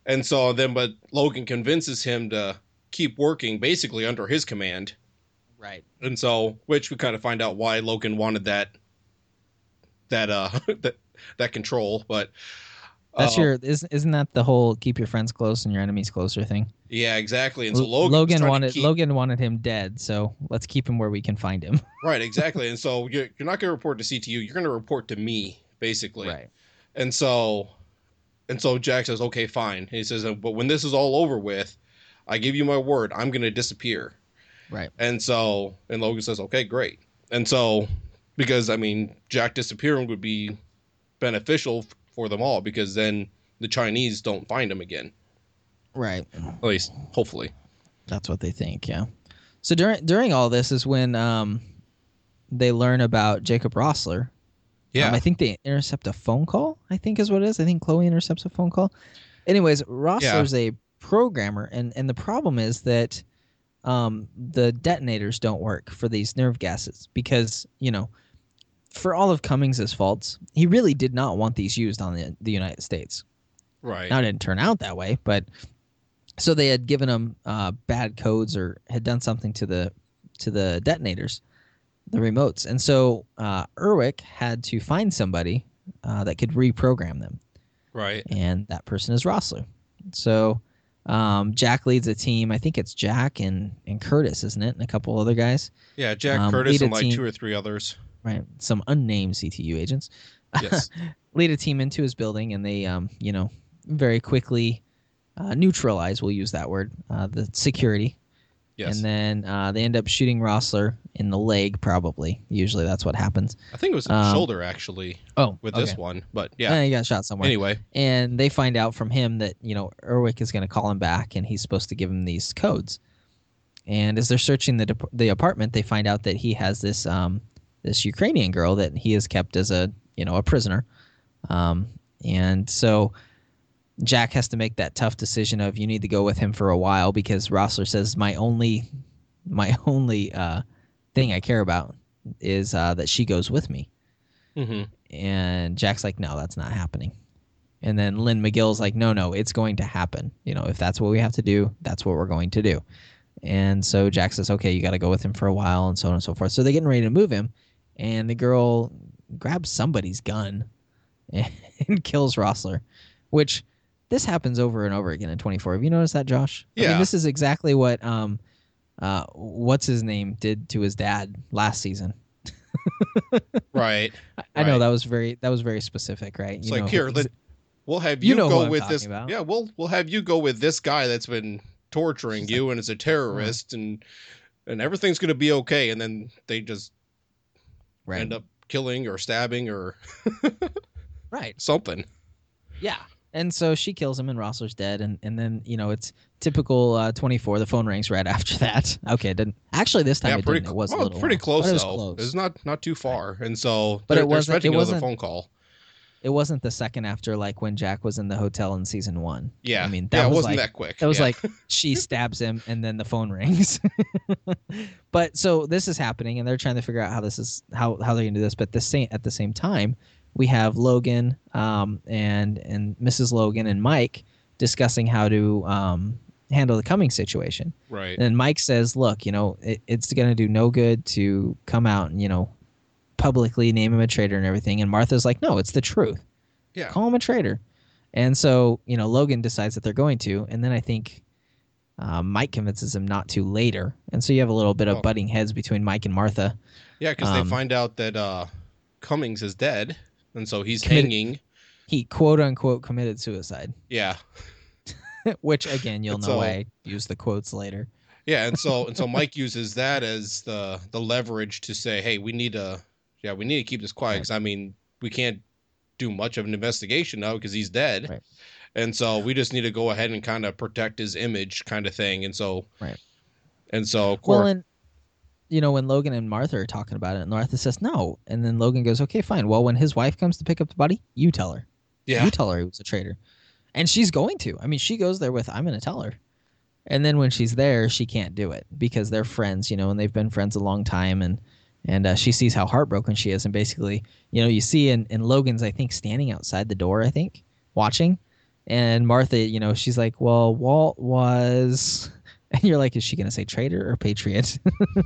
And so then, but Logan convinces him to keep working, basically under his command. Right. and so which we kind of find out why Logan wanted that that uh that that control but That's uh, your isn't isn't that the whole keep your friends close and your enemies closer thing? yeah exactly and so Logan, Logan was trying to wanted keep- Logan wanted him dead, so let's keep him where we can find him. right exactly and so you're, you're not going to report to CTU you're going to report to me basically Right. and so and so Jack says okay fine and he says but when this is all over with I give you my word I'm going to disappear Right. And so, and Logan says, okay, great. And so, because I mean, Jack disappearing would be beneficial for them all because then the Chinese don't find them again. Right. At least, hopefully. That's what they think, yeah. So during during all this is when um they learn about Jacob Rossler. Yeah. Um, I think they intercept a phone call, I think is what it is. I think Chloe intercepts a phone call. Anyways, Rossler's a programmer and and the problem is that um the detonators don't work for these nerve gases because, you know, for all of Cummings's faults, he really did not want these used on the, the United States. right. Now it didn't turn out that way, but so they had given them uh, bad codes or had done something to the to the detonators, the remotes, and so uh, Erwick had to find somebody uh, that could reprogram them, right. and that person is Rossler. So um, Jack leads a team. I think it's Jack and and Curtis, isn't it, and a couple other guys, Yeah. Jack um, Curtis and like team- two or three others. Right? Some unnamed CTU agents. Yes. lead a team into his building and they um you know very quickly uh, neutralize we'll use that word uh, the security yes. and then uh, they end up shooting Rossler in the leg probably usually that's what happens I think it was in the um, shoulder actually oh with okay. this one, but yeah yeah. he got shot somewhere Anyway, and they find out from him that you know Erwick is going to call him back and he's supposed to give him these codes and as they're searching the dep- the apartment they find out that he has this um this Ukrainian girl that he has kept as a you know a prisoner um and so Jack has to make that tough decision of you need to go with him for a while because Rossler says my only my only uh thing I care about is uh that she goes with me hmm and Jack's like, no, that's not happening. And then Lynn McGill's like, no, no, it's going to happen. You know, if that's what we have to do, that's what we're going to do. And so Jack says, okay, you got to go with him for a while and so on and so forth. So they're getting ready to move him. And the girl grabs somebody's gun and kills Rossler, which this happens over and over again in 24. Have you noticed that, Josh? I Yeah. mean, this is exactly what, um, uh, what's his name did to his dad last season. right. I- I know that was very that was very specific, right? It's You like know, here, let, we'll have you you, know go with this. about. Yeah, we'll we'll have you go with this guy that's been torturing you and is a terrorist and and everything's gonna be okay. And then they just right, end up killing or stabbing or right, something. yeah. And so she kills him, and Rossler's dead, and and then you know it's typical uh, 24. The phone rings right after that. Okay, it didn't actually this time. yeah, it pretty didn't. It was a well, little pretty while, close but it was though. close. It's not not too far, and so But it wasn't- it wasn't- phone call. It wasn't the second after like when Jack was in the hotel in season one. Yeah, I mean that yeah, was wasn't like that quick. That was Yeah. like she stabs him and then the phone rings. but so this is happening and they're trying to figure out how this is how how they're gonna do this. But the same at the same time, we have Logan um, and and Mrs. Logan and Mike discussing how to um, handle the coming situation. Right. And Mike says, "Look, you know, it, it's going to do no good to come out and you know, publicly name him a traitor and everything." And Martha's like, "No, it's the truth. Yeah. Call him a traitor." And so you know, Logan decides that they're going to, and then I think uh, Mike convinces him not to later, and so you have a little bit of Oh. butting heads between Mike and Martha. Yeah, because Um, they find out that uh, Cummings is dead, and so he's hanging. He quote unquote committed suicide, Yeah, which again you'll know so- why I use the quotes later. yeah, and so and so Mike uses that as the the leverage to say, hey, we need to, yeah, we need to keep this quiet because I mean we can't do much of an investigation now because he's dead, Right. and so we just need to go ahead and kind of protect his image, kind of thing, and so Right. and so of course, Well, and you know when Logan and Martha are talking about it, and Martha says no, and then Logan goes, "Okay, fine. Well, when his wife comes to pick up the body, you tell her. yeah, You tell her he was a traitor, and she's going to. I mean, she goes there with, "I'm going to tell her," and then when she's there, she can't do it because they're friends, you know, and they've been friends a long time, and and uh, she sees how heartbroken she is, and basically, you know, you see in, in Logan's, I think, standing outside the door, I think, watching, and Martha, you know, she's like, "Well, Walt was." And you're like, is she going to say traitor or patriot?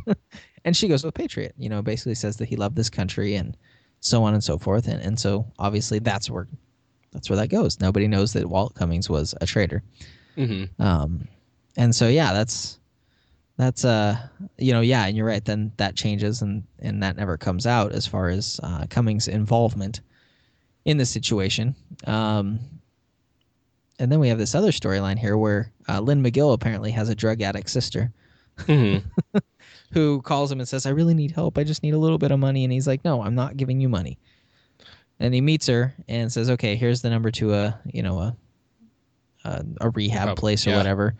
and she goes with patriot. You know, basically says that he loved this country and so on and so forth. And and so obviously that's where that's where that goes. Nobody knows that Walt Cummings was a traitor. hmm Um, and so yeah, that's that's uh you know yeah, and you're right. Then that changes and and that never comes out as far as uh, Cummings' involvement in the situation. Um, and then we have this other storyline here where uh, Lynn McGill apparently has a drug addict sister hmm who calls him and says, "I really need help. I just need a little bit of money." And he's like, "No, I'm not giving you money." And he meets her and says, "Okay, here's the number to a you know a a, a rehab Oh, place or yeah. whatever."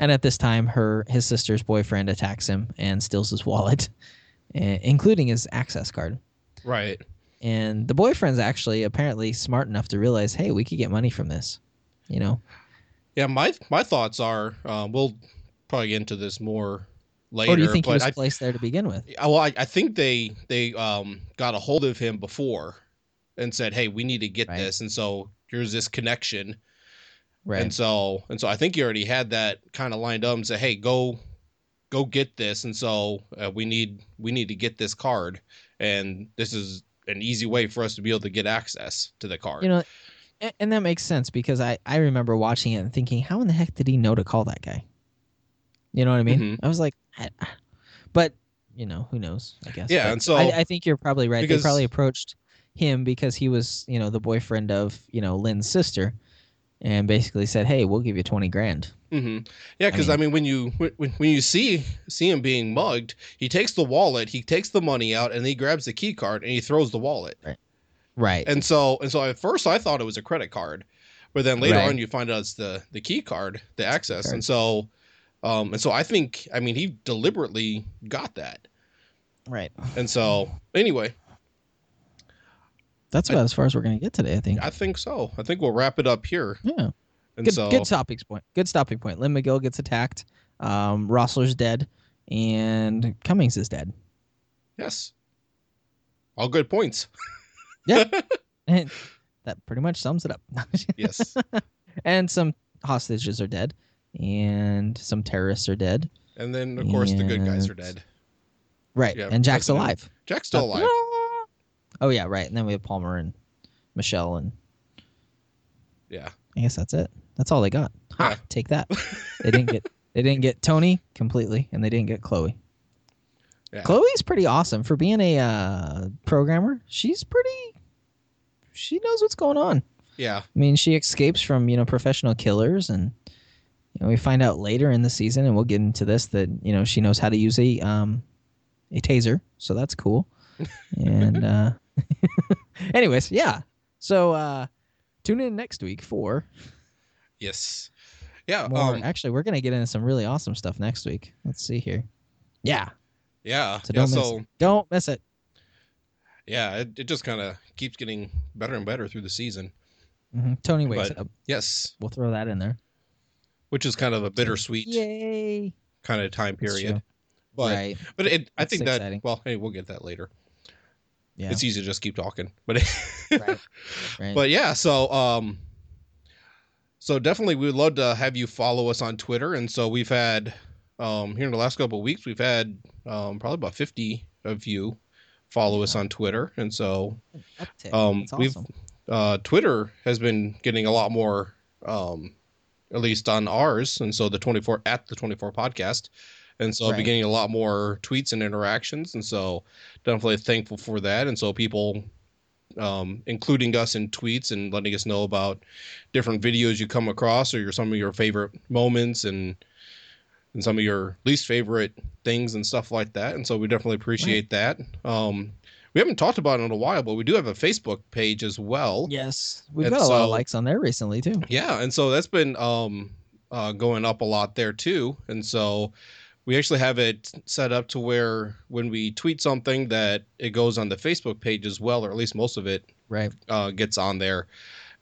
And at this time, her his sister's boyfriend attacks him and steals his wallet, eh, including his access card. right, And the boyfriend's actually apparently smart enough to realize, "Hey, we could get money from this." You know, yeah. My my thoughts are, uh, we'll probably get into this more later. or do you think he was I, placed there to begin with? Well, I, I think they they um got a hold of him before and said, "Hey, we need to get Right. this," and so here's this connection, Right. and so and so I think he already had that kind of lined up and said, "Hey, go go get this," and so uh, we need we need to get this card, and this is an easy way for us to be able to get access to the card. you know a- and that makes sense because i i remember watching it and thinking how in the heck did he know to call that guy? You know what i mean? Mhm. i was like I, but you know who knows i guess. Yeah, But and so- I, I think you're probably right. Because- they probably approached him because he was you know the boyfriend of you know lynn's sister and basically said hey we'll give you 20 grand hmm Yeah, because I, mean- mean, when you when, when you see see him being mugged, he takes the wallet, he takes the money out, and he grabs the key card and he throws the wallet. right Right. And so and so at first I thought it was a credit card, but then later Right. on you find out it's the the key card, the access. card. And so um and so I think I mean he deliberately got that. right And so anyway, that's about as far as we're going to get today i think I think so. I think we'll wrap it up here. yeah And good, so good stopping point. Good stopping point. Lynn McGill gets attacked. Um, Rossler's dead, and Cummings is dead. yes. All good points. yeah. And that pretty much sums it up. Yes. and some hostages are dead, and some terrorists are dead. And then of course the good guys are dead. Right. Yeah, and Jack's alive. Jack's still Uh, alive. Oh yeah, right. And then we have Palmer and Michelle, and Yeah. I guess that's it. That's all they got. Ha, Yeah. take that. they didn't get. They didn't get Tony completely, and they didn't get Chloe. Yeah. Chloe's pretty awesome for being a uh, programmer. She's pretty. She knows what's going on. Yeah. I mean, she escapes from you know professional killers, and you know we find out later in the season, and we'll get into this that you know she knows how to use a um a taser, so that's cool. And uh, anyways, yeah. So uh, tune in next week for Yes. Yeah. more. Um, Actually, we're gonna get into some really awesome stuff next week. Let's see here. Yeah. yeah. So don't miss So it. Don't miss it. yeah, it, it just kind of keeps getting better and better through the season. hmm Tony wakes But- up. Yes. We'll throw that in there. Which is kind of a bittersweet Yay! kind of time period. But right. but it I That's think that exciting. well, hey, we'll get that later. Yeah. It's easy to just keep talking. But right. Right. but yeah, so um so definitely we would love to have you follow us on Twitter. And so we've had um, here in the last couple of weeks, we've had um, probably about 50 of you follow us on Twitter. And so um, That's we've uh, Twitter has been getting a lot more, um, at least on ours, and so the twenty four at the twenty four podcast, and so I've been getting a lot more tweets and interactions, and so definitely thankful for that, and so people. Um, including us in tweets and letting us know about different videos you come across or your some of your favorite moments and and some of your least favorite things and stuff like that. And so we definitely appreciate that. Um, we haven't talked about it in a while, but we do have a Facebook page as well. Yes, we've And got a lot of likes on there recently too. Yeah, and so that's been um uh going up a lot there too. And so we actually have it set up to where when we tweet something that it goes on the Facebook page as well, or at least most of it Right. uh gets on there.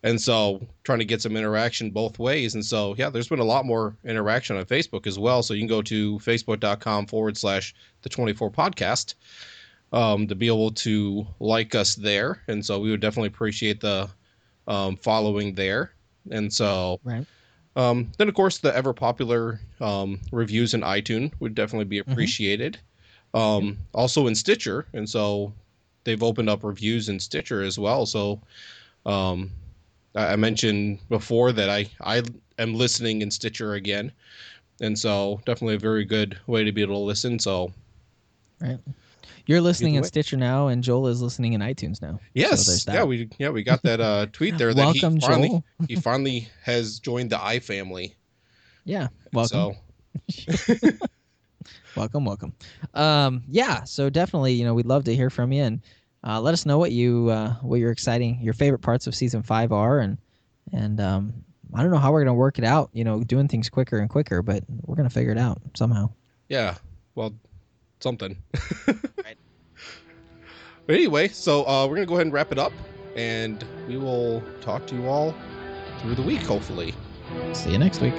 And so trying to get some interaction both ways. And so yeah, there's been a lot more interaction on Facebook as well. So you can go to facebook.com forward slash the 24 podcast um, to be able to like us there. And so we would definitely appreciate the um, following there. And so Right. Um, then, of course, the ever popular um, reviews in iTunes would definitely be appreciated. Um, Also in Stitcher, and so they've opened up reviews in Stitcher as well. So um, I I mentioned before that I I am listening in Stitcher again, and so definitely a very good way to be able to listen. So Right. You're listening in. Stitcher now, and Joel is listening in iTunes now. yes, that. yeah, we yeah we got that uh, tweet there that Welcome, he finally Joel. he finally has joined the i family. Yeah. Welcome. So welcome welcome um yeah so definitely you know we'd love to hear from you and uh, let us know what you uh, what your exciting your favorite parts of season five are and and um i don't know how we're gonna work it out you know doing things quicker and quicker but we're gonna figure it out somehow Yeah, well, something. But anyway, so uh, we're gonna go ahead and wrap it up, and we will talk to you all through the week, hopefully. see you next week